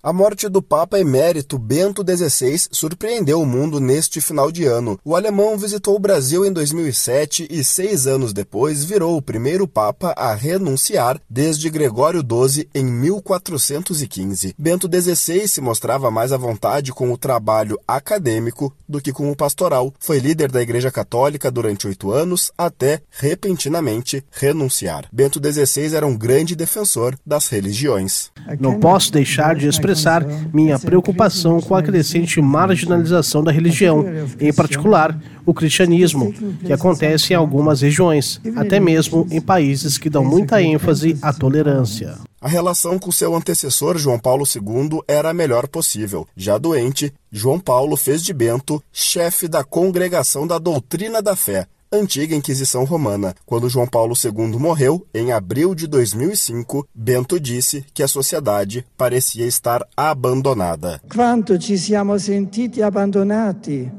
A morte do Papa Emérito Bento XVI surpreendeu o mundo neste final de ano. O alemão visitou o Brasil em 2007 e, seis anos depois, virou o primeiro Papa a renunciar desde Gregório XII em 1415. Bento XVI se mostrava mais à vontade com o trabalho acadêmico do que com o pastoral. Foi líder da Igreja Católica durante oito anos, até, repentinamente, renunciar. Bento XVI era um grande defensor das religiões. Não posso deixar de expressar expressar minha preocupação com a crescente marginalização da religião, em particular o cristianismo, que acontece em algumas regiões, até mesmo em países que dão muita ênfase à tolerância. A relação com seu antecessor João Paulo II era a melhor possível. Já doente, João Paulo fez de Bento chefe da Congregação da Doutrina da Fé, antiga Inquisição Romana. Quando João Paulo II morreu, em abril de 2005, Bento disse que a sociedade parecia estar abandonada. Quanto ci siamo sentiti abbandonati.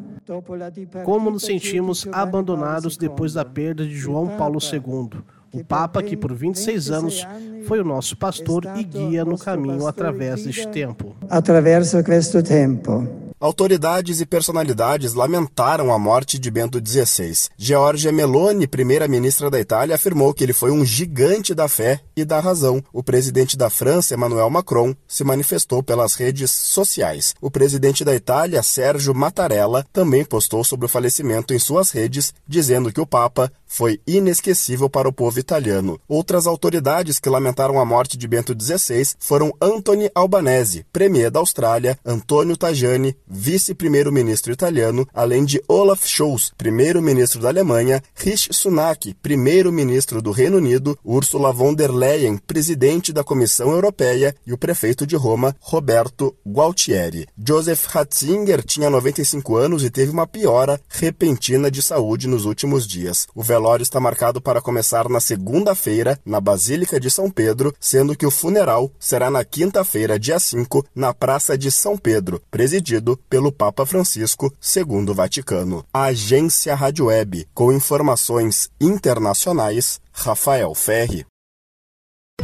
Como nos sentimos abandonados depois da perda de João Paulo II, o Papa que por 26 anos foi o nosso pastor e guia no caminho através deste tempo. Attraverso questo tempo. Autoridades e personalidades lamentaram a morte de Bento XVI. Giorgia Meloni, primeira-ministra da Itália, afirmou que ele foi um gigante da fé e da razão. O presidente da França, Emmanuel Macron, se manifestou pelas redes sociais. O presidente da Itália, Sérgio Mattarella, também postou sobre o falecimento em suas redes, dizendo que o Papa foi inesquecível para o povo italiano. Outras autoridades que lamentaram a morte de Bento XVI foram Anthony Albanese, premier da Austrália, Antonio Tajani, vice-primeiro-ministro italiano, além de Olaf Scholz, primeiro-ministro da Alemanha, Rishi Sunak, primeiro-ministro do Reino Unido, Ursula von der Leyen, presidente da Comissão Europeia, e o prefeito de Roma, Roberto Gualtieri. Joseph Ratzinger tinha 95 anos e teve uma piora repentina de saúde nos últimos dias. O velório está marcado para começar na segunda-feira, na Basílica de São Pedro, sendo que o funeral será na quinta-feira, dia 5, na Praça de São Pedro, presidido pelo Papa Francisco, segundo o Vaticano. A agência Rádio Web, com informações internacionais, Rafael Ferri.